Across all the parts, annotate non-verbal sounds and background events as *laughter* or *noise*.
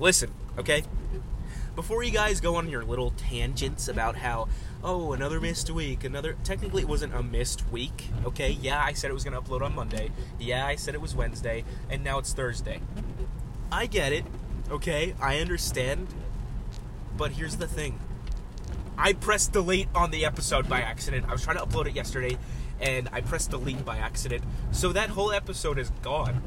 listen, okay? Before you guys go on your little tangents about how, oh, another missed week, another. Technically, it wasn't a missed week, okay? Yeah, I said it was to upload on Monday. Yeah, I said it was Wednesday, and now it's Thursday. I get it, okay? I understand. But here's the thing I pressed delete on the episode by accident. I was trying to upload it yesterday, and I pressed delete by accident. So that whole episode is gone.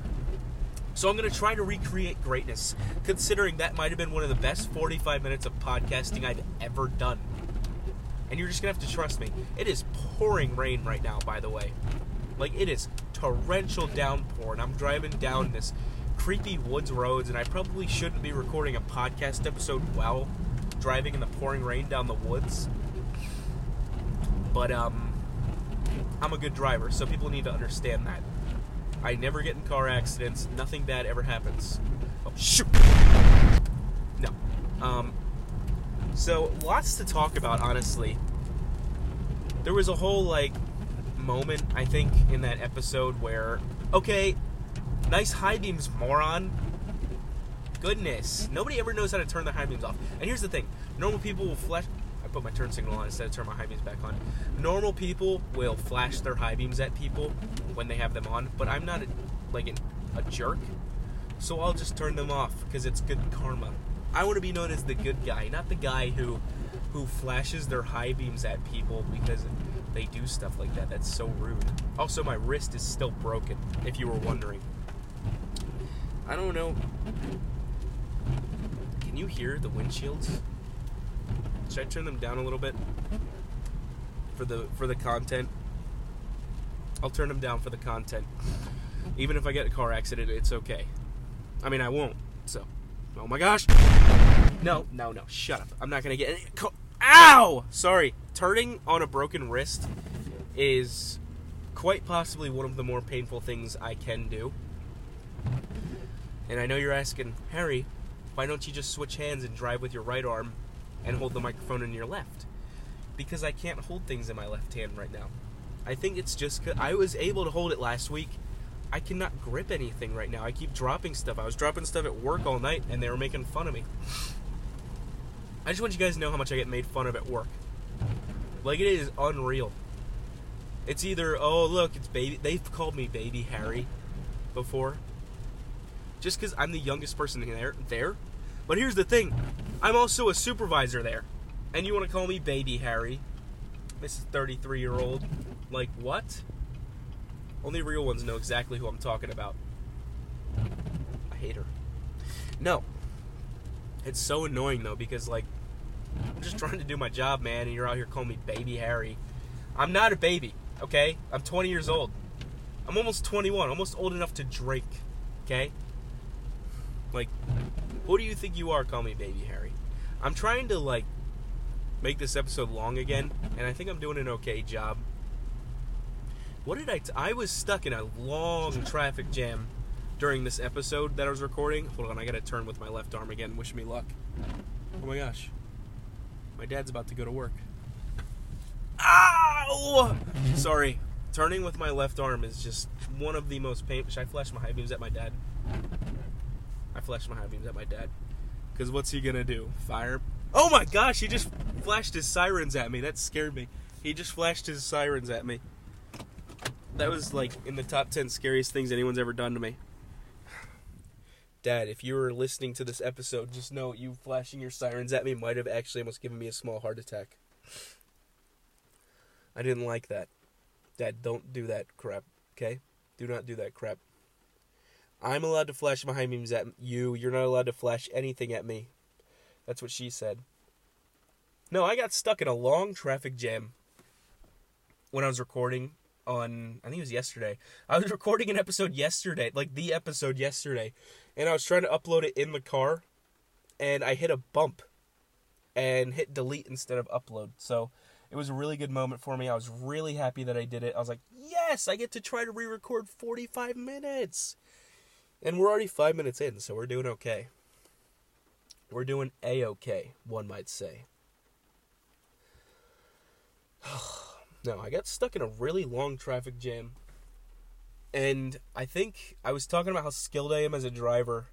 So I'm going to try to recreate greatness, considering that might have been one of the best 45 minutes of podcasting I've ever done. And you're just going to have to trust me. It is pouring rain right now, by the way. Like, it is torrential downpour, and I'm driving down this creepy woods roads, and I probably shouldn't be recording a podcast episode while driving in the pouring rain down the woods. But, um, I'm a good driver, so people need to understand that. I never get in car accidents. Nothing bad ever happens. Oh, shoot! No. Um, so, lots to talk about, honestly. There was a whole, like, moment, I think, in that episode where, okay, nice high beams, moron. Goodness. Nobody ever knows how to turn their high beams off. And here's the thing normal people will flash. Put my turn signal on instead of turn my high beams back on. Normal people will flash their high beams at people when they have them on, but I'm not a, like an, a jerk, so I'll just turn them off because it's good karma. I want to be known as the good guy, not the guy who who flashes their high beams at people because they do stuff like that. That's so rude. Also, my wrist is still broken, if you were wondering. I don't know. Can you hear the windshields? Should I turn them down a little bit for the for the content? I'll turn them down for the content. Even if I get a car accident, it's okay. I mean, I won't. So, oh my gosh. No, no, no. Shut up. I'm not gonna get any. Co- Ow! Sorry. Turning on a broken wrist is quite possibly one of the more painful things I can do. And I know you're asking, Harry, why don't you just switch hands and drive with your right arm and hold the microphone in your left? Because I can't hold things in my left hand right now. I think it's just cause I was able to hold it last week. I cannot grip anything right now. I keep dropping stuff. I was dropping stuff at work all night and they were making fun of me. I just want you guys to know how much I get made fun of at work. Like it is unreal. It's either oh look, it's baby. They've called me baby Harry before. Just because I'm the youngest person there, there. But here's the thing, I'm also a supervisor there, and you want to call me baby Harry? This is 33 year old. Like what? Only real ones know exactly who I'm talking about. I hate her. No. It's so annoying though because like I'm just *laughs* trying to do my job, man, and you're out here calling me baby Harry. I'm not a baby, okay? I'm 20 years old. I'm almost 21, almost old enough to drink, okay? Like, who do you think you are? Call me baby Harry. I'm trying to like make this episode long again, and I think I'm doing an okay job. What did I? T- I was stuck in a long *laughs* traffic jam during this episode that I was recording. Hold on, I gotta turn with my left arm again. Wish me luck. Oh my gosh. My dad's about to go to work. Ow! Sorry. Turning with my left arm is just one of the most painful. Should I flash my high beams at my dad? I flashed my high beams at my dad. Because what's he gonna do? Fire? Oh my gosh, he just flashed his sirens at me. That scared me. He just flashed his sirens at me. That was like in the top 10 scariest things anyone's ever done to me. Dad, if you were listening to this episode, just know you flashing your sirens at me might have actually almost given me a small heart attack. I didn't like that. Dad, don't do that crap, okay? Do not do that crap. I'm allowed to flash my beams at you. You're not allowed to flash anything at me. That's what she said. No, I got stuck in a long traffic jam when I was recording on I think it was yesterday. I was *laughs* recording an episode yesterday, like the episode yesterday, and I was trying to upload it in the car and I hit a bump and hit delete instead of upload. So it was a really good moment for me. I was really happy that I did it. I was like, "Yes, I get to try to re-record 45 minutes." And we're already 5 minutes in, so we're doing okay. We're doing a-okay, one might say. *sighs* no, I got stuck in a really long traffic jam. And I think I was talking about how skilled I am as a driver.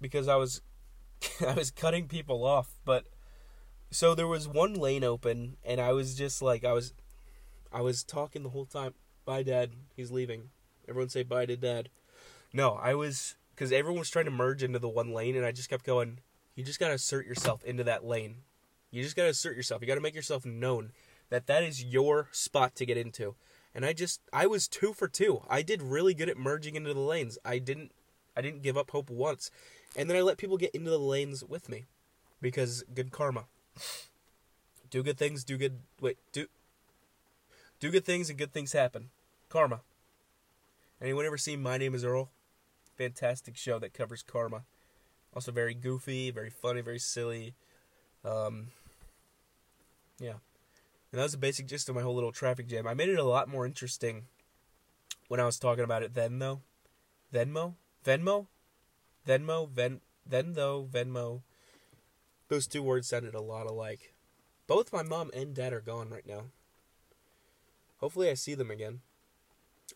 because I was *laughs* I was cutting people off, but so there was one lane open and I was just like I was I was talking the whole time. Bye dad, he's leaving. Everyone say bye to dad. No, I was cuz everyone was trying to merge into the one lane and I just kept going, you just got to assert yourself into that lane. You just got to assert yourself. You got to make yourself known that that is your spot to get into. And I just I was 2 for 2. I did really good at merging into the lanes. I didn't I didn't give up hope once. And then I let people get into the lanes with me because good karma. Do good things, do good wait, do do good things and good things happen. Karma. Anyone ever seen My Name is Earl? Fantastic show that covers karma. Also very goofy, very funny, very silly. Um, yeah. And that was the basic gist of my whole little traffic jam. I made it a lot more interesting when I was talking about it then, though. Venmo? Venmo? Venmo? Ven then though, Venmo. Those two words sounded a lot alike. Both my mom and dad are gone right now. Hopefully I see them again.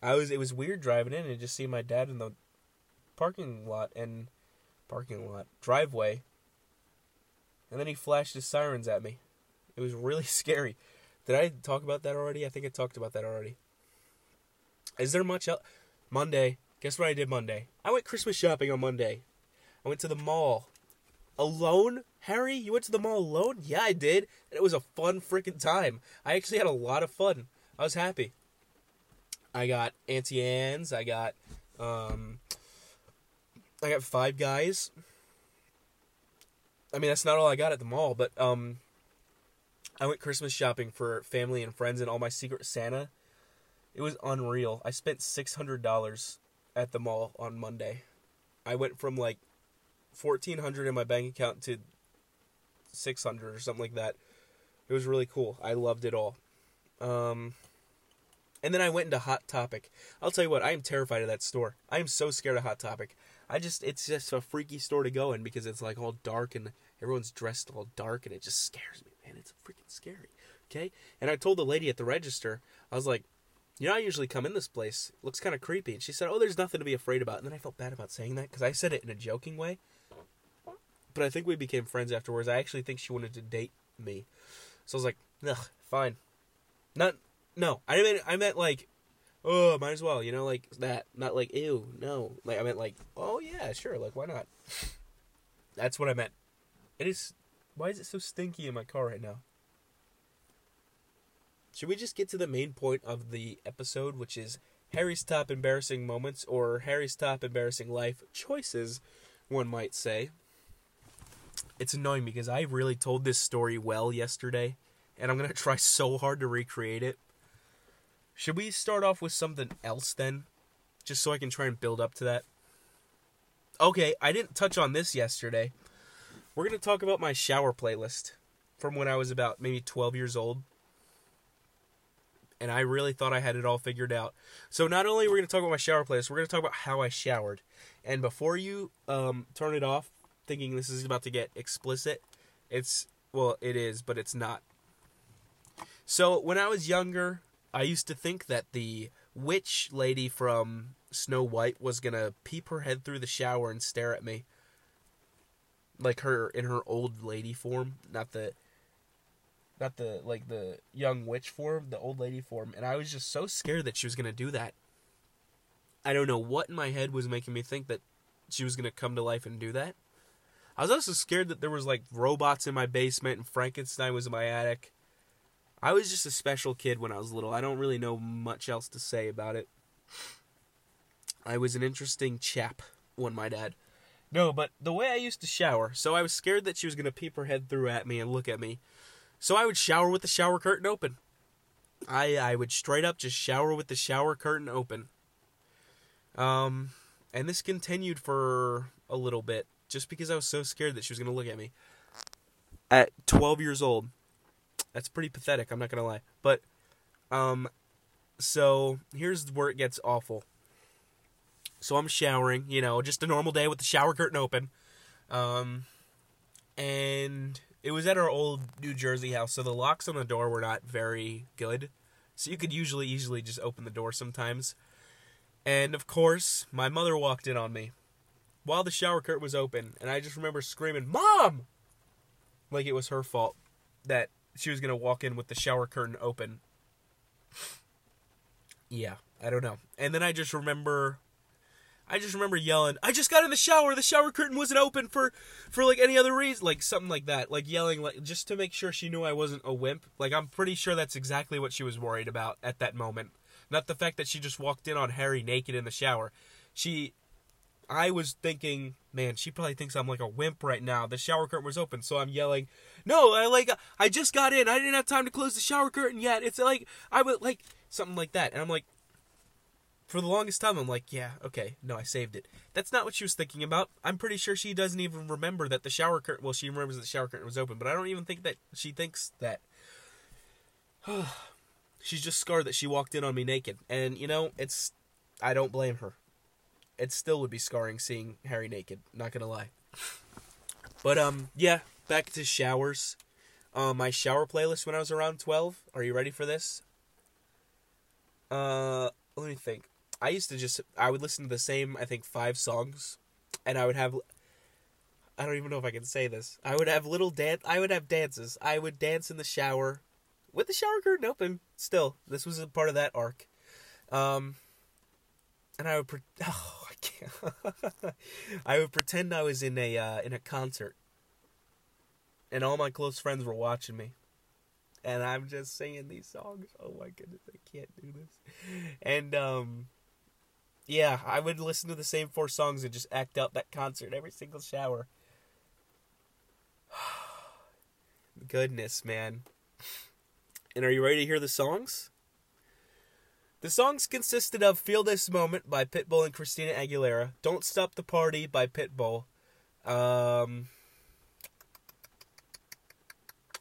I was it was weird driving in and just seeing my dad in the parking lot and parking lot driveway. And then he flashed his sirens at me. It was really *laughs* scary. Did I talk about that already? I think I talked about that already. Is there much else? Monday. Guess what I did Monday? I went Christmas shopping on Monday. I went to the mall. Alone? Harry, you went to the mall alone? Yeah, I did. And it was a fun freaking time. I actually had a lot of fun. I was happy. I got Auntie Anne's. I got, um, I got Five Guys. I mean, that's not all I got at the mall, but um, I went Christmas shopping for family and friends and all my Secret Santa. It was unreal. I spent six hundred dollars at the mall on Monday. I went from like fourteen hundred in my bank account to six hundred or something like that. It was really cool. I loved it all. Um, and then I went into Hot Topic. I'll tell you what, I am terrified of that store. I am so scared of Hot Topic. I just it's just a freaky store to go in because it's like all dark and everyone's dressed all dark and it just scares me, man. It's freaking scary. Okay? And I told the lady at the register, I was like, you know, I usually come in this place. It looks kind of creepy. And she said, "Oh, there's nothing to be afraid about." And then I felt bad about saying that because I said it in a joking way. But I think we became friends afterwards. I actually think she wanted to date me, so I was like, "Ugh, fine." Not, no. I meant, I meant like, oh, might as well, you know, like that. Not like, ew, no. Like I meant like, oh yeah, sure, like why not? That's what I meant. It is. Why is it so stinky in my car right now? Should we just get to the main point of the episode, which is Harry's top embarrassing moments or Harry's top embarrassing life choices, one might say? It's annoying because I really told this story well yesterday, and I'm going *laughs* to try so hard to recreate it. Should we start off with something else then? Just so I can try and build up to that? Okay, I didn't touch on this yesterday. We're going to talk about my shower playlist from when I was about maybe 12 years old and I really thought I had it all figured out. So not only are we're going to talk about my shower playlist, we're going to talk about how I showered. And before you um, turn it off, thinking this is about to get explicit, it's well, it is, but it's not. So when I was younger, I used to think that the witch lady from Snow White was gonna peep her head through the shower and stare at me, like her in her old lady form, not the not the like the young witch form, the old lady form, and I was just so scared that she was gonna do that. I don't know what in my head was making me think that she was gonna come to life and do that. I was also scared that there was like robots in my basement and Frankenstein was in my attic. I was just a special kid when I was little. I don't really know much else to say about it. I was an interesting chap, one might add. No, but the way I used to shower, so I was scared that she was going to peep her head through at me and look at me. So I would shower with the shower curtain open. I I would straight up just shower with the shower curtain open. Um and this continued for a little bit just because I was so scared that she was going to look at me. At 12 years old. That's pretty pathetic, I'm not going to lie. But um so here's where it gets awful. So I'm showering, you know, just a normal day with the shower curtain open. Um and it was at our old New Jersey house, so the locks on the door were not very good. So you could usually easily just open the door sometimes. And of course, my mother walked in on me. while the shower curtain was open, and I just remember screaming, "Mom!" Like it was her fault that she was gonna walk in with the shower curtain open. Yeah, I don't know. And then I just remember I just remember yelling, "I just got in the shower. The shower curtain wasn't open for for like any other reason, like something like that, like yelling like just to make sure she knew I wasn't a wimp. Like I'm pretty sure that's exactly what she was worried about at that moment. Not the fact that she just walked in on Harry naked in the shower. She I was thinking, man, she probably thinks I'm like a wimp right now. The shower curtain was open, so I'm yelling, "No, I like I just got in. I didn't have time to close the shower curtain yet. It's like I would like something like that." And I'm like, for the longest time, I'm like, yeah, okay, no, I saved it. That's not what she was thinking about. I'm pretty sure she doesn't even remember that the shower curtain. Well, she remembers that the shower curtain was open, but I don't even think that she thinks that. *sighs* She's just scarred that she walked in on me naked, and you know, it's. I don't blame her. It still would be scarring seeing Harry naked. Not gonna lie. But um, yeah, back to showers. Uh, my shower playlist when I was around twelve. Are you ready for this? Uh, let me think. I used to just I would listen to the same I think five songs, and I would have. I don't even know if I can say this. I would have little dance. I would have dances. I would dance in the shower, with the shower curtain open. Still, this was a part of that arc. Um, and I would. Pre- *sighs* oh, I. *laughs* I would pretend I was in a uh, in a concert, and all my close friends were watching me and I'm just singing these songs. Oh my goodness, I can't do this. And um yeah, I would listen to the same four songs and just act out that concert every single shower. *sighs* Goodness, man. And are you ready to hear the songs? The songs consisted of Feel This Moment by Pitbull and Christina Aguilera, Don't Stop the Party by Pitbull, um,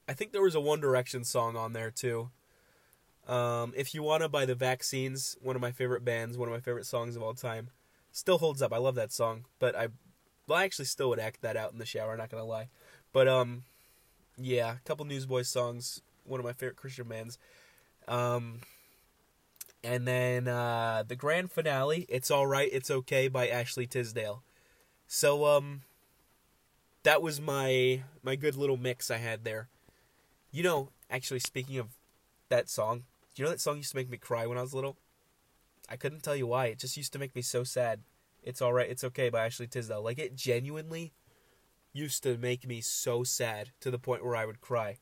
I think there was a One Direction song on there too. Um, if you wanna by the Vaccines, one of my favorite bands, one of my favorite songs of all time, still holds up. I love that song, but I, well, I actually still would act that out in the shower. Not gonna lie, but um, yeah, a couple Newsboys songs, one of my favorite Christian bands. Um, and then uh, the grand finale, "It's All Right, It's Okay" by Ashley Tisdale. So um, that was my my good little mix I had there. You know, actually, speaking of that song, you know that song used to make me cry when I was little? I couldn't tell you why. It just used to make me so sad. It's alright, it's okay by Ashley Tisdale. Like it genuinely used to make me so sad to the point where I would cry.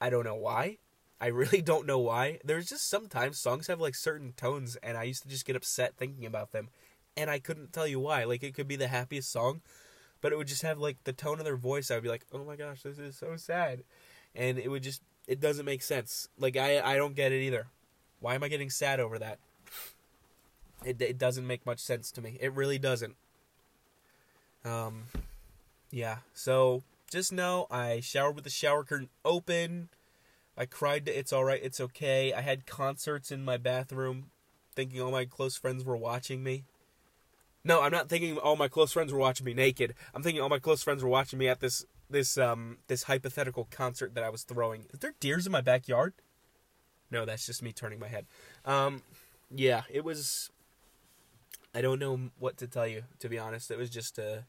I don't know why. I really don't know why. There's just sometimes songs have like certain tones and I used to just get upset thinking about them. And I couldn't tell you why. Like it could be the happiest song, but it would just have like the tone of their voice. I would be like, "Oh my gosh, this is so sad." And it would just it doesn't make sense. Like I I don't get it either. Why am I getting sad over that? It it doesn't make much sense to me. It really doesn't. Um yeah. So just know I showered with the shower curtain open. I cried to It's Alright, It's Okay. I had concerts in my bathroom thinking all my close friends were watching me. No, I'm not thinking all my close friends were watching me naked. I'm thinking all my close friends were watching me at this this um this hypothetical concert that I was throwing. Is there deers in my backyard? No, that's just me turning my head. Um, yeah, it was. I don't know what to tell you. To be honest, it was just a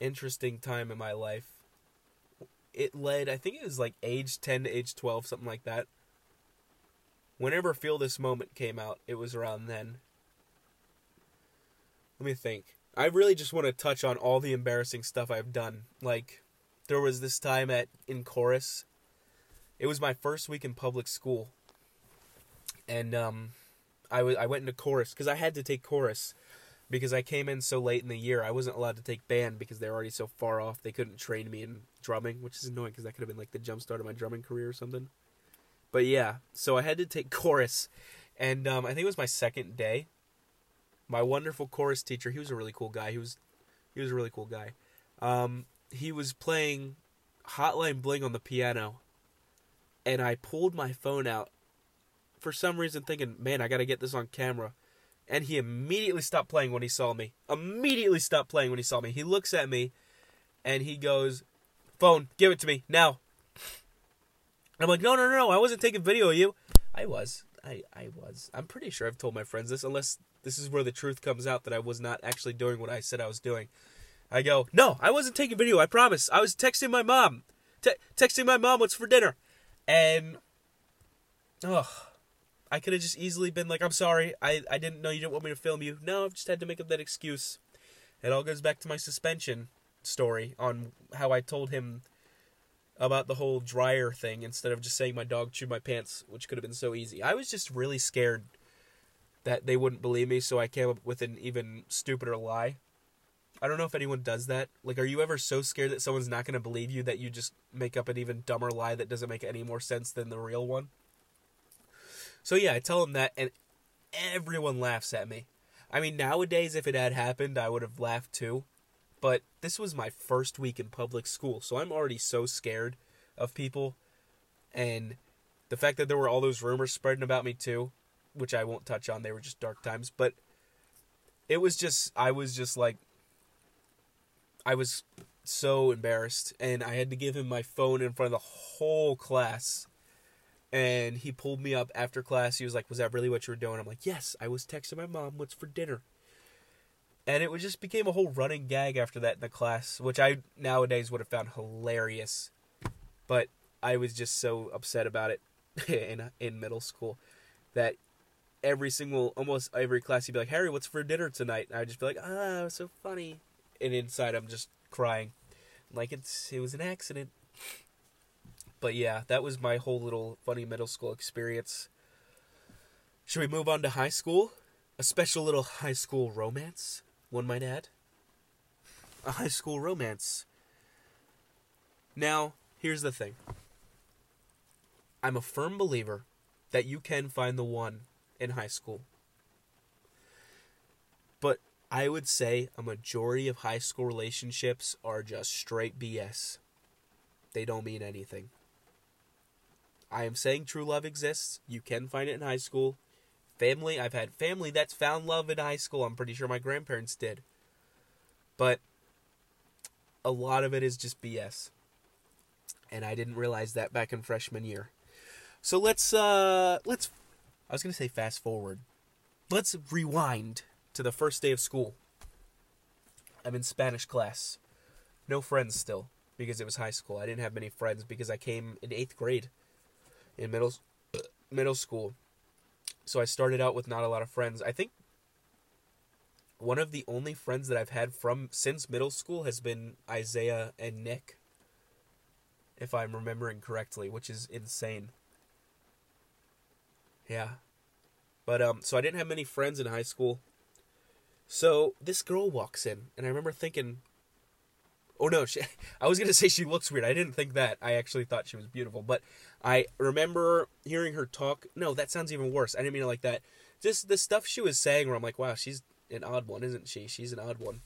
interesting time in my life. It led, I think it was like age ten to age twelve, something like that. Whenever "Feel This Moment" came out, it was around then. Let me think. I really just want to touch on all the embarrassing stuff I've done. Like, there was this time at in chorus. It was my first week in public school, and um, I was I went into chorus because I had to take chorus because I came in so late in the year. I wasn't allowed to take band because they're already so far off. They couldn't train me in drumming, which is annoying because that could have been like the jump start of my drumming career or something. But yeah, so I had to take *laughs* chorus, and um, I think it was my second day. My wonderful chorus teacher, he was a really cool guy. He was, he was a really cool guy. Um, he was playing Hotline Bling on the piano, and I pulled my phone out for some reason, thinking, "Man, I got to get this on camera." And he immediately stopped playing when he saw me. Immediately stopped playing when he saw me. He looks at me, and he goes, "Phone, give it to me now." I'm like, "No, no, no! I wasn't taking video of you." I was. I, I was. I'm pretty sure I've told my friends this, unless this is where the truth comes out that I was not actually doing what I said I was doing. I go, no, I wasn't taking video. I promise. I was texting my mom, Te- texting my mom what's for dinner, and oh, I could have just easily been like, I'm sorry, I I didn't know you didn't want me to film you. No, I've just had to make up that excuse. It all goes back to my suspension story on how I told him about the whole dryer thing instead of just saying my dog chewed my pants, which could have been so easy. I was just really scared that they wouldn't believe me, so I came up with an even stupider lie. I don't know if anyone does that. Like, are you ever so scared that someone's not going to believe you that you just make up an even dumber lie that doesn't make any more sense than the real one? So, yeah, I tell them that, and everyone laughs at me. I mean, nowadays, if it had happened, I would have laughed too. But this was my first week in public school, so I'm already so scared of people. And the fact that there were all those rumors spreading about me too, which I won't touch on, they were just dark times. But it was just, I was just like, I was so embarrassed, and I had to give him my phone in front of the whole class. And he pulled me up after class. He was like, "Was that really what you were doing?" I'm like, "Yes, I was texting my mom what's for dinner." And it was just became a whole running gag after that in the class, which I nowadays would have found hilarious. But I was just so upset about it *laughs* in in middle school that every single almost every class he'd be like, "Harry, what's for dinner tonight?" And I'd just be like, "Ah, so funny." and inside I'm just crying, like it's it was an accident. But yeah, that was my whole little funny middle school experience. Should we move on to high school? A special little high school romance, one might add. A high school romance. Now, here's the thing. I'm a firm believer that you can find the one in high school. But I would say a majority of high school relationships are just straight BS. They don't mean anything. I am saying true love exists. You can find it in high school. Family, I've had family that's found love in high school. I'm pretty sure my grandparents did. But a lot of it is just BS. And I didn't realize that back in freshman year. So let's uh let's I was going to say fast forward. Let's rewind to the first day of school. I'm in Spanish class. No friends still because it was high school. I didn't have many friends because I came in 8th grade in middle middle school. So I started out with not a lot of friends. I think one of the only friends that I've had from since middle school has been Isaiah and Nick. If I'm remembering correctly, which is insane. Yeah. But um so I didn't have many friends in high school. So this girl walks in, and I remember thinking, "Oh no!" She, *laughs* I was gonna say she looks weird. I didn't think that. I actually thought she was beautiful, but I remember hearing her talk. No, that sounds even worse. I didn't mean it like that. Just the stuff she was saying, where I'm like, "Wow, she's an odd one, isn't she? She's an odd one."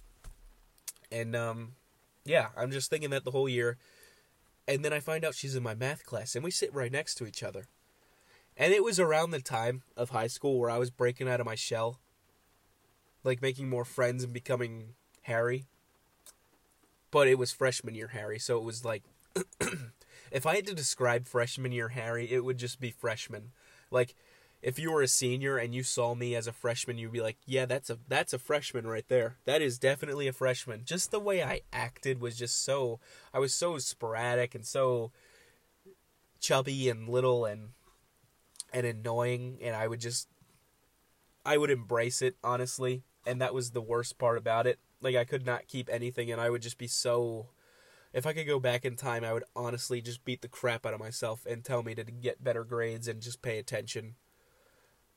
And um, yeah, I'm just thinking that the whole year, and then I find out she's in my math class, and we sit right next to each other. And it was around the time of high school where I was breaking out of my shell like making more friends and becoming Harry. But it was freshman year Harry, so it was like *clears throat* if I had to describe freshman year Harry, it would just be freshman. Like if you were a senior and you saw me as a freshman, you'd be like, "Yeah, that's a that's a freshman right there. That is definitely a freshman." Just the way I acted was just so I was so sporadic and so chubby and little and and annoying and I would just I would embrace it honestly and that was the worst part about it. Like I could not keep anything, and I would just be so. If I could go back in time, I would honestly just beat the crap out of myself and tell me to get better grades and just pay attention.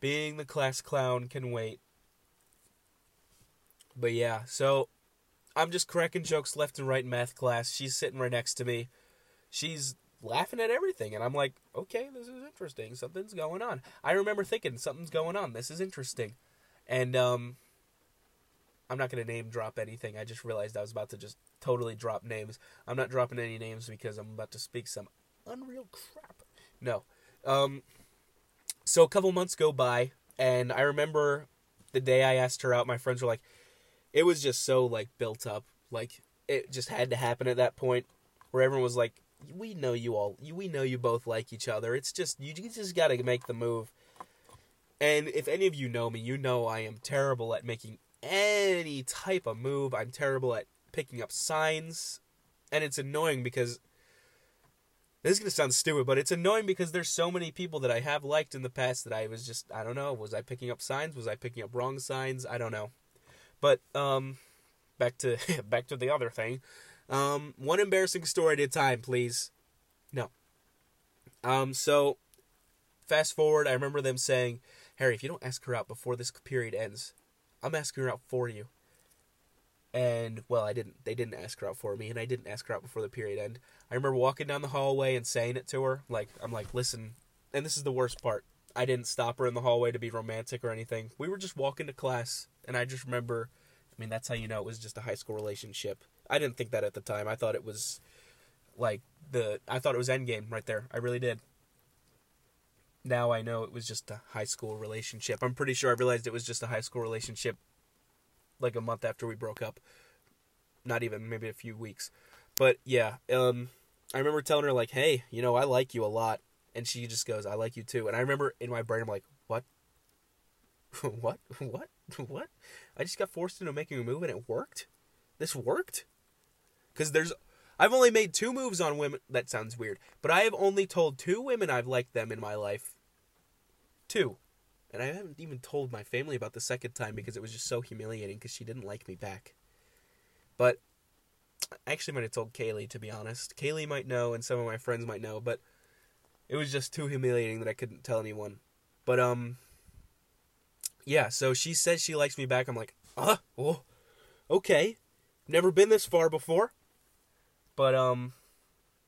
Being the class clown can wait. But yeah, so I'm just cracking jokes left and right in math class. She's sitting right next to me. She's laughing at everything and I'm like, "Okay, this is interesting. Something's going on." I remember thinking, "Something's going on. This is interesting." And um I'm not going to name drop anything. I just realized I was about to just totally drop names. I'm not dropping any names because I'm about to speak some unreal crap. No. Um, so a couple months go by, and I remember the day I asked her out, my friends were like, it was just so like built up. Like it just had to happen at that point where everyone was like, we know you all, we know you both like each other. It's just, you just got to make the move. And if any of you know me, you know I am terrible at making any type of move. I'm terrible at picking up signs. And it's annoying because this is going to sound stupid, but it's annoying because there's so many people that I have liked in the past that I was just I don't know, was I picking up signs? Was I picking up wrong signs? I don't know. But um back to *laughs* back to the other thing. Um one embarrassing story at a time, please. No. Um so fast forward, I remember them saying, "Harry, if you don't ask her out before this period ends, I'm asking her out for you." And well, I didn't. They didn't ask her out for me, and I didn't ask her out before the period end. I remember walking down the hallway and saying it to her, like I'm like, listen. And this is the worst part. I didn't stop her in the hallway to be romantic or anything. We were just walking to class, and I just remember. I mean, that's how you know it was just a high school relationship. I didn't think that at the time. I thought it was like the. I thought it was Endgame right there. I really did. Now I know it was just a high school relationship. I'm pretty sure I realized it was just a high school relationship like a month after we broke up. Not even, maybe a few weeks. But yeah, um, I remember telling her, like, hey, you know, I like you a lot. And she just goes, I like you too. And I remember in my brain, I'm like, what? *laughs* what? What? What? I just got forced into making a move and it worked? This worked? Because there's. I've only made two moves on women. That sounds weird. But I have only told two women I've liked them in my life. Two. And I haven't even told my family about the second time because it was just so humiliating because she didn't like me back. But I actually might have told Kaylee, to be honest. Kaylee might know and some of my friends might know, but it was just too humiliating that I couldn't tell anyone. But, um, yeah, so she says she likes me back. I'm like, uh, oh, okay. Never been this far before. But, um,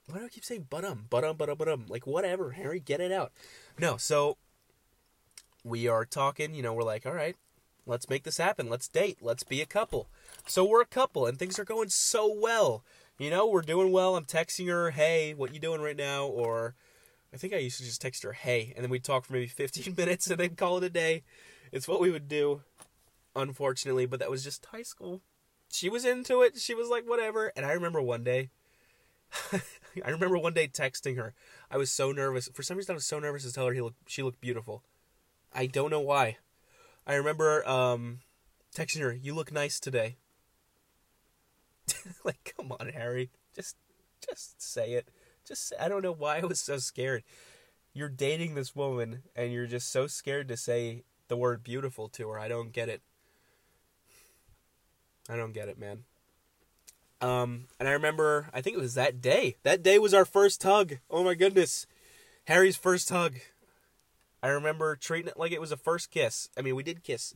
why do I keep saying but um, but um, but um, but um? Like, whatever, Harry, get it out. No, so we are talking, you know, we're like, all right, let's make this happen. Let's date. Let's be a couple. So we're a couple and things are going so well. You know, we're doing well. I'm texting her, hey, what you doing right now? Or I think I used to just text her, hey, and then we'd talk for maybe *laughs* 15 *laughs* minutes and then call it a day. It's what we would do, unfortunately, but that was just high school. She was into it. She was like, whatever. And I remember one day, *laughs* I remember one day texting her. I was so nervous. For some reason, I was so nervous to tell her he looked, she looked beautiful. I don't know why. I remember um, texting her, "You look nice today." *laughs* like, come on, Harry, just just say it. Just say, I don't know why I was so scared. You're dating this woman and you're just so scared to say the word beautiful to her. I don't get it. I don't get it, man. Um, and I remember, I think it was that day. That day was our first hug. Oh my goodness. Harry's first hug. I remember treating it like it was a first kiss. I mean, we did kiss.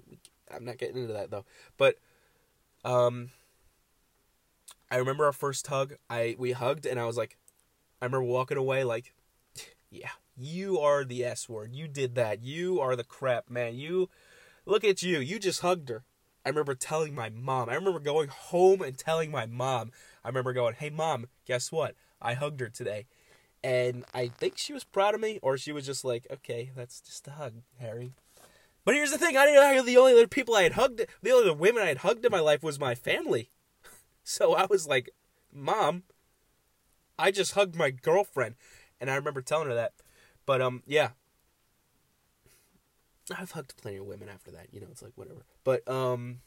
I'm not getting into that though. But um I remember our first hug. I we hugged and I was like I remember walking away like yeah, you are the S word. You did that. You are the crap, man. You look at you. You just hugged her. I remember telling my mom. I remember going home and telling my mom. I remember going, "Hey mom, guess what? I hugged her today." And I think she was proud of me, or she was just like, okay, that's just a hug, Harry. But here's the thing: I didn't know the only other people I had hugged, the only other women I had hugged in my life was my family. *laughs* So I was like, "Mom, I just hugged my girlfriend," and I remember telling her that. But um, yeah, I've hugged plenty of women after that. You know, it's like whatever. But um,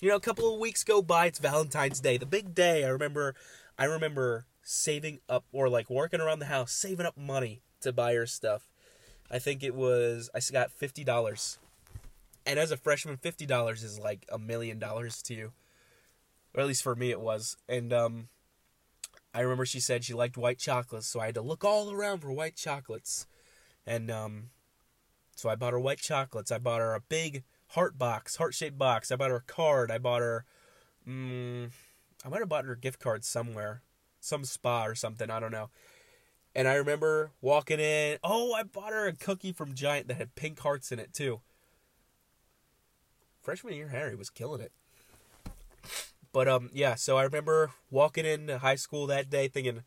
you know, a couple of weeks go by. It's Valentine's Day, the big day. I remember, I remember saving up or like working around the house, saving up money to buy her stuff. I think it was I got fifty dollars, and as a freshman, fifty dollars is like a million dollars to you, or at least for me it was. And um, I remember she said she liked white chocolates, so I had to look all around for white chocolates, and um, so I bought her white chocolates. I bought her a big heart box, heart shaped box. I bought her a card. I bought her, mm, I might have bought her a gift card somewhere some spa or something. I don't know. And I remember walking in. Oh, I bought her a cookie from Giant that had pink hearts in it too. Freshman year, Harry was killing it. But um, yeah. So I remember walking into high school that day, thinking,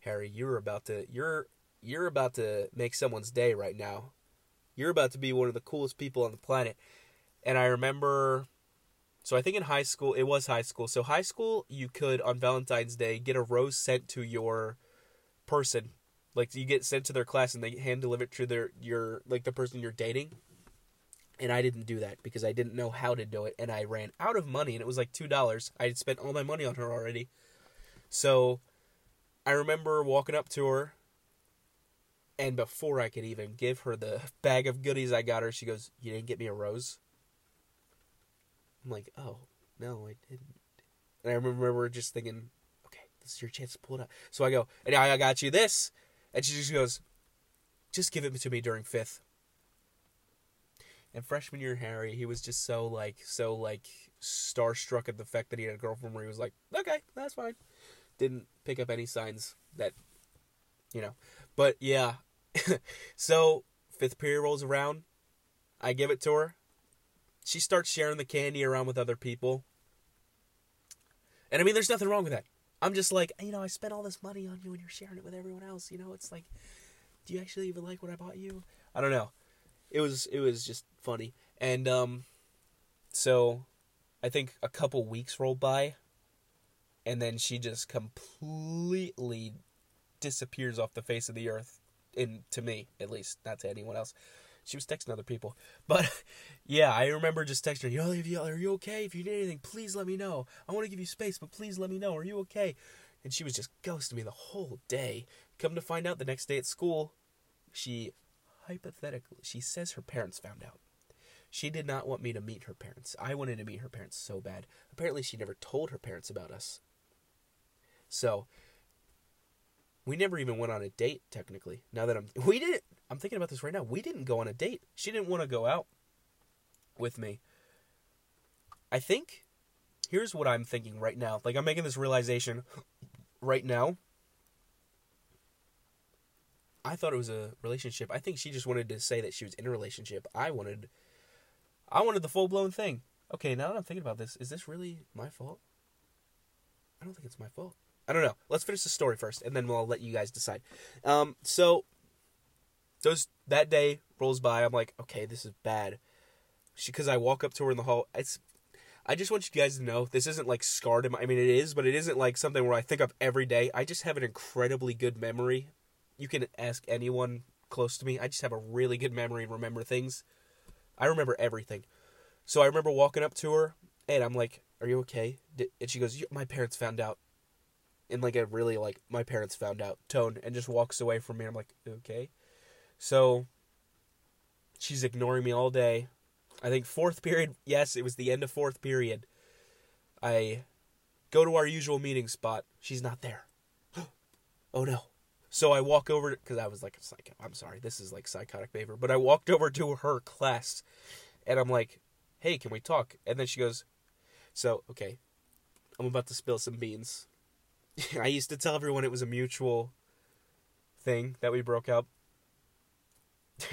Harry, you're about to you're you're about to make someone's day right now. You're about to be one of the coolest people on the planet. And I remember so I think in high school, it was high school. So high school, you could on Valentine's Day get a rose sent to your person. Like you get sent to their class and they hand deliver it to their your like the person you're dating. And I didn't do that because I didn't know how to do it and I ran out of money and it was like $2. I had spent all my money on her already. So I remember walking up to her and before I could even give her the bag of goodies I got her, she goes, "You didn't get me a rose." I'm like, "Oh, no, I didn't." And I remember just thinking, "Okay, this is your chance to pull it out." So I go, "And I got you this," and she just goes, "Just give it to me during fifth. And freshman year, Harry, he was just so like, so like starstruck at the fact that he had a girlfriend where he was like, "Okay, that's fine." Didn't pick up any signs that, you know, but yeah. *laughs* so fifth period rolls around. I give it to her. She starts sharing the candy around with other people. And I mean, there's nothing wrong with that. I'm just like, you know, I spent all this money on you and you're sharing it with everyone else. You know, it's like, do you actually even like what I bought you? I don't know. It was it was just funny. And um so I think a couple weeks rolled by and then she just completely disappears off the face of the earth in to me at least, not to anyone else. She was texting other people. But *laughs* yeah, I remember just texting her, Yo, you, are you okay? If you need anything, please let me know. I want to give you space, but please let me know. Are you okay? And she was just ghosting me the whole day. Come to find out the next day at school, she hypothetically she says her parents found out. She did not want me to meet her parents. I wanted to meet her parents so bad. Apparently she never told her parents about us. So we never even went on a date technically. Now that I'm we didn't I'm thinking about this right now. We didn't go on a date. She didn't want to go out with me. I think here's what I'm thinking right now. Like I'm making this realization right now. I thought it was a relationship. I think she just wanted to say that she was in a relationship. I wanted I wanted the full-blown thing. Okay, now that I'm thinking about this, is this really my fault? I don't think it's my fault. I don't know. Let's finish the story first, and then we'll let you guys decide. Um, so those that day rolls by. I'm like, okay, this is bad. She, Because I walk up to her in the hall. It's. I just want you guys to know this isn't like scarred. In my, I mean, it is, but it isn't like something where I think of every day. I just have an incredibly good memory. You can ask anyone close to me. I just have a really good memory and remember things. I remember everything. So I remember walking up to her and I'm like, "Are you okay?" And she goes, "My parents found out." In like a really like my parents found out tone and just walks away from me. I'm like, okay. So she's ignoring me all day. I think fourth period, yes, it was the end of fourth period. I go to our usual meeting spot. She's not there. *gasps* oh no. So I walk over because I was like, a psycho. I'm sorry, this is like psychotic behavior. But I walked over to her class, and I'm like, "Hey, can we talk?" And then she goes, "So okay, I'm about to spill some beans. *laughs* I used to tell everyone it was a mutual thing that we broke up. *laughs*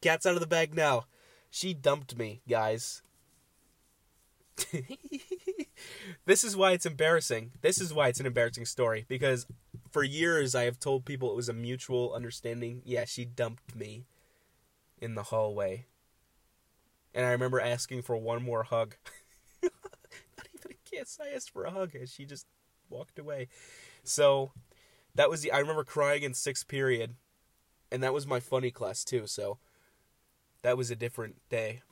Cat's out of the bag now. She dumped me, guys. *laughs* this is why it's embarrassing. This is why it's an embarrassing story because for years I have told people it was a mutual understanding. Yeah, she dumped me in the hallway. And I remember asking for one more hug. Not even a kiss. I asked for a hug and she just walked away. So that was the I remember crying in sixth period, and that was my funny class too. So that was a different day.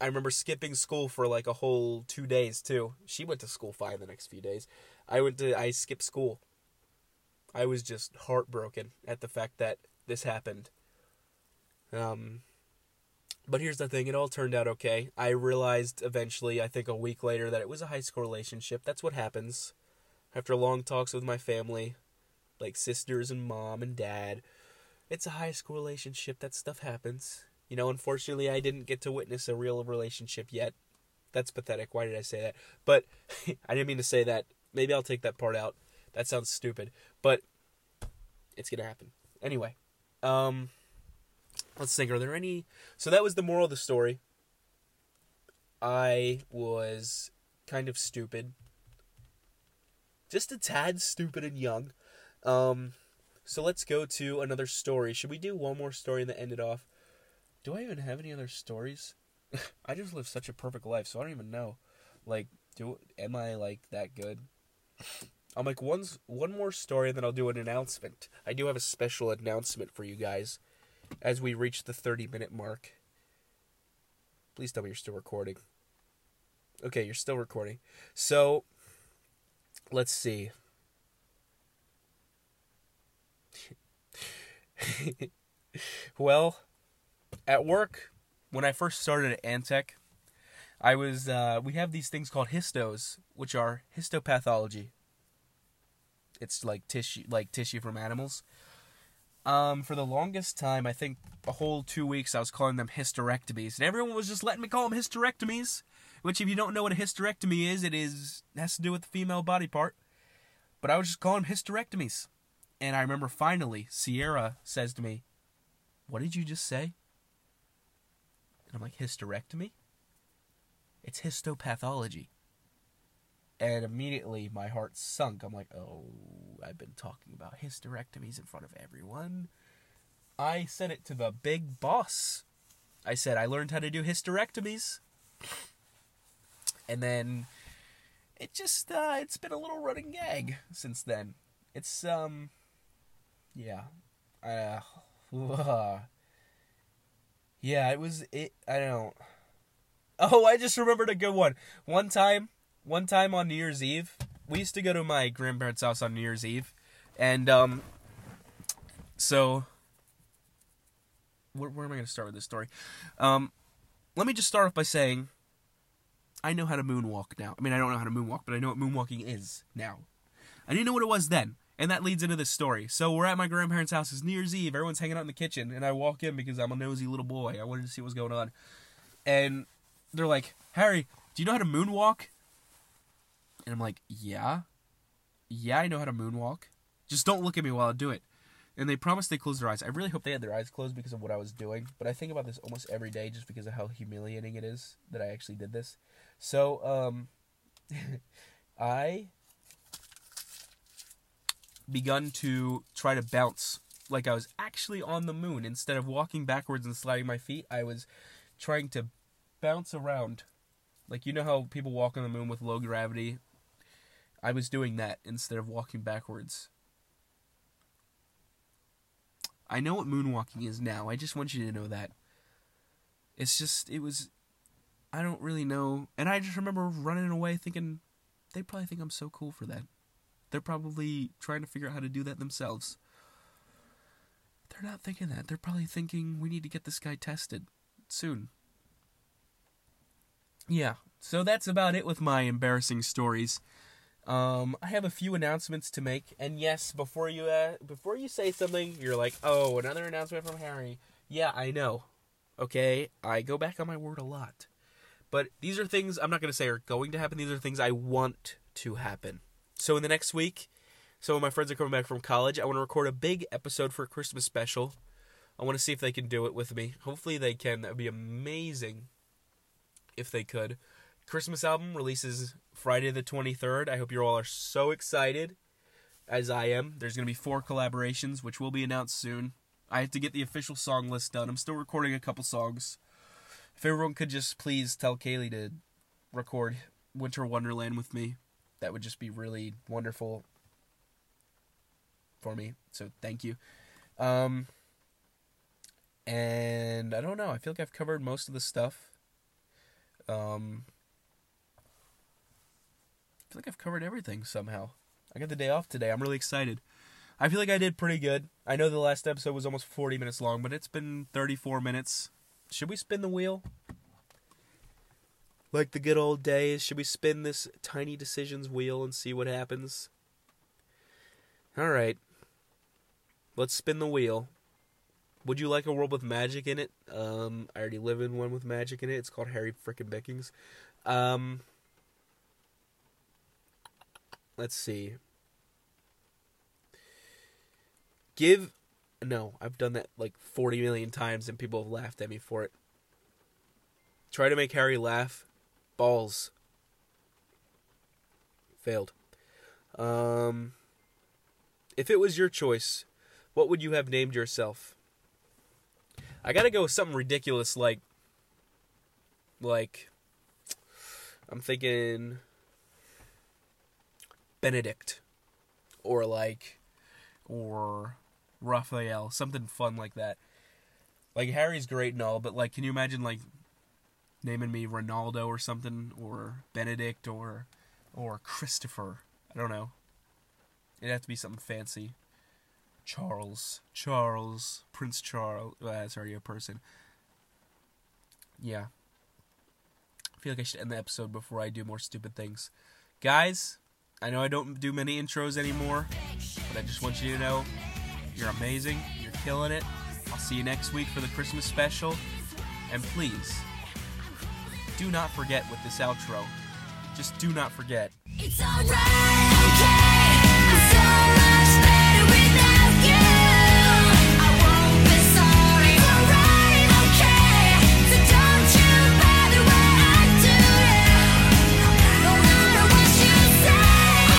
I remember skipping school for like a whole two days too. She went to school fine the next few days. I went to I skipped school. I was just heartbroken at the fact that this happened. Um, but here's the thing: it all turned out okay. I realized eventually, I think a week later, that it was a high school relationship. That's what happens after long talks with my family, like sisters and mom and dad. It's a high school relationship. That stuff happens. You know, unfortunately, I didn't get to witness a real relationship yet. That's pathetic. Why did I say that? But *laughs* I didn't mean to say that. Maybe I'll take that part out. That sounds stupid. But it's going to happen. Anyway, um let's think are there any So that was the moral of the story. I was kind of stupid just a tad stupid and young. Um, so let's go to another story. Should we do one more story and then end it off? Do I even have any other stories? *laughs* I just live such a perfect life, so I don't even know. Like, do am I like that good? *laughs* I'm like one one more story and then I'll do an announcement. I do have a special announcement for you guys as we reach the 30 minute mark. Please tell me you're still recording. Okay, you're still recording. So, let's see. well, at work, when I first started at Antech, I was uh, we have these things called histos, which are histopathology. It's like tissue, like tissue from animals. Um, for the longest time, I think a whole two weeks, I was calling them hysterectomies, and everyone was just letting me call them hysterectomies. Which, if you don't know what a hysterectomy is, it is it has to do with the female body part. But I was just calling them hysterectomies, and I remember finally Sierra says to me, "What did you just say?" And I'm like, "Hysterectomy." It's histopathology. And immediately my heart sunk. I'm like, oh, I've been talking about hysterectomies in front of everyone. I said it to the big boss. I said, I learned how to do hysterectomies. And then it just, uh, it's been a little running gag since then. It's, um, yeah. Uh, *laughs* yeah, it was, it, I don't. Oh, I just remembered a good one. One time, one time on New Year's Eve, we used to go to my grandparents' house on New Year's Eve, and um, so where, where am I going to start with this story? Um, let me just start off by saying I know how to moonwalk now. I mean, I don't know how to moonwalk, but I know what moonwalking is now. I didn't know what it was then, and that leads into this story. So we're at my grandparents' house. It's New Year's Eve. Everyone's hanging out in the kitchen, and I walk in because I'm a nosy little boy. I wanted to see what's going on, and they're like, "Harry, do you know how to moonwalk?" And I'm like, yeah. Yeah, I know how to moonwalk. Just don't look at me while I do it. And they promised they closed their eyes. I really hope they had their eyes closed because of what I was doing. But I think about this almost every day just because of how humiliating it is that I actually did this. So, um, *laughs* I begun to try to bounce like I was actually on the moon. Instead of walking backwards and sliding my feet, I was trying to bounce around. Like, you know how people walk on the moon with low gravity I was doing that instead of walking backwards. I know what moonwalking is now. I just want you to know that. It's just, it was, I don't really know. And I just remember running away thinking, they probably think I'm so cool for that. They're probably trying to figure out how to do that themselves. They're not thinking that. They're probably thinking, we need to get this guy tested soon. Yeah, so that's about it with my embarrassing stories. Um, I have a few announcements to make, and yes, before you uh, before you say something, you're like, "Oh, another announcement from Harry." Yeah, I know. Okay, I go back on my word a lot, but these are things I'm not going to say are going to happen. These are things I want to happen. So in the next week, some of my friends are coming back from college. I want to record a big episode for a Christmas special. I want to see if they can do it with me. Hopefully they can. That would be amazing if they could. Christmas album releases Friday the 23rd. I hope you all are so excited as I am. There's going to be four collaborations, which will be announced soon. I have to get the official song list done. I'm still recording a couple songs. If everyone could just please tell Kaylee to record Winter Wonderland with me, that would just be really wonderful for me. So thank you. Um, and I don't know. I feel like I've covered most of the stuff. Um, I feel like I've covered everything somehow. I got the day off today. I'm really excited. I feel like I did pretty good. I know the last episode was almost 40 minutes long, but it's been 34 minutes. Should we spin the wheel? Like the good old days, should we spin this tiny decisions wheel and see what happens? All right. Let's spin the wheel. Would you like a world with magic in it? Um, I already live in one with magic in it. It's called Harry Frickin' Bickings. Um, let's see. Give no, I've done that like 40 million times and people have laughed at me for it. Try to make Harry laugh. Balls. Failed. Um if it was your choice, what would you have named yourself? I got to go with something ridiculous like like I'm thinking Benedict or like or Raphael, something fun like that. Like Harry's great and all, but like can you imagine like naming me Ronaldo or something, or Benedict, or or Christopher. I don't know. It'd have to be something fancy. Charles, Charles, Prince Charles. Uh, That's already a person. Yeah. I feel like I should end the episode before I do more stupid things. Guys, I know I don't do many intros anymore, but I just want you to know you're amazing. You're killing it. I'll see you next week for the Christmas special. And please, do not forget with this outro. Just do not forget.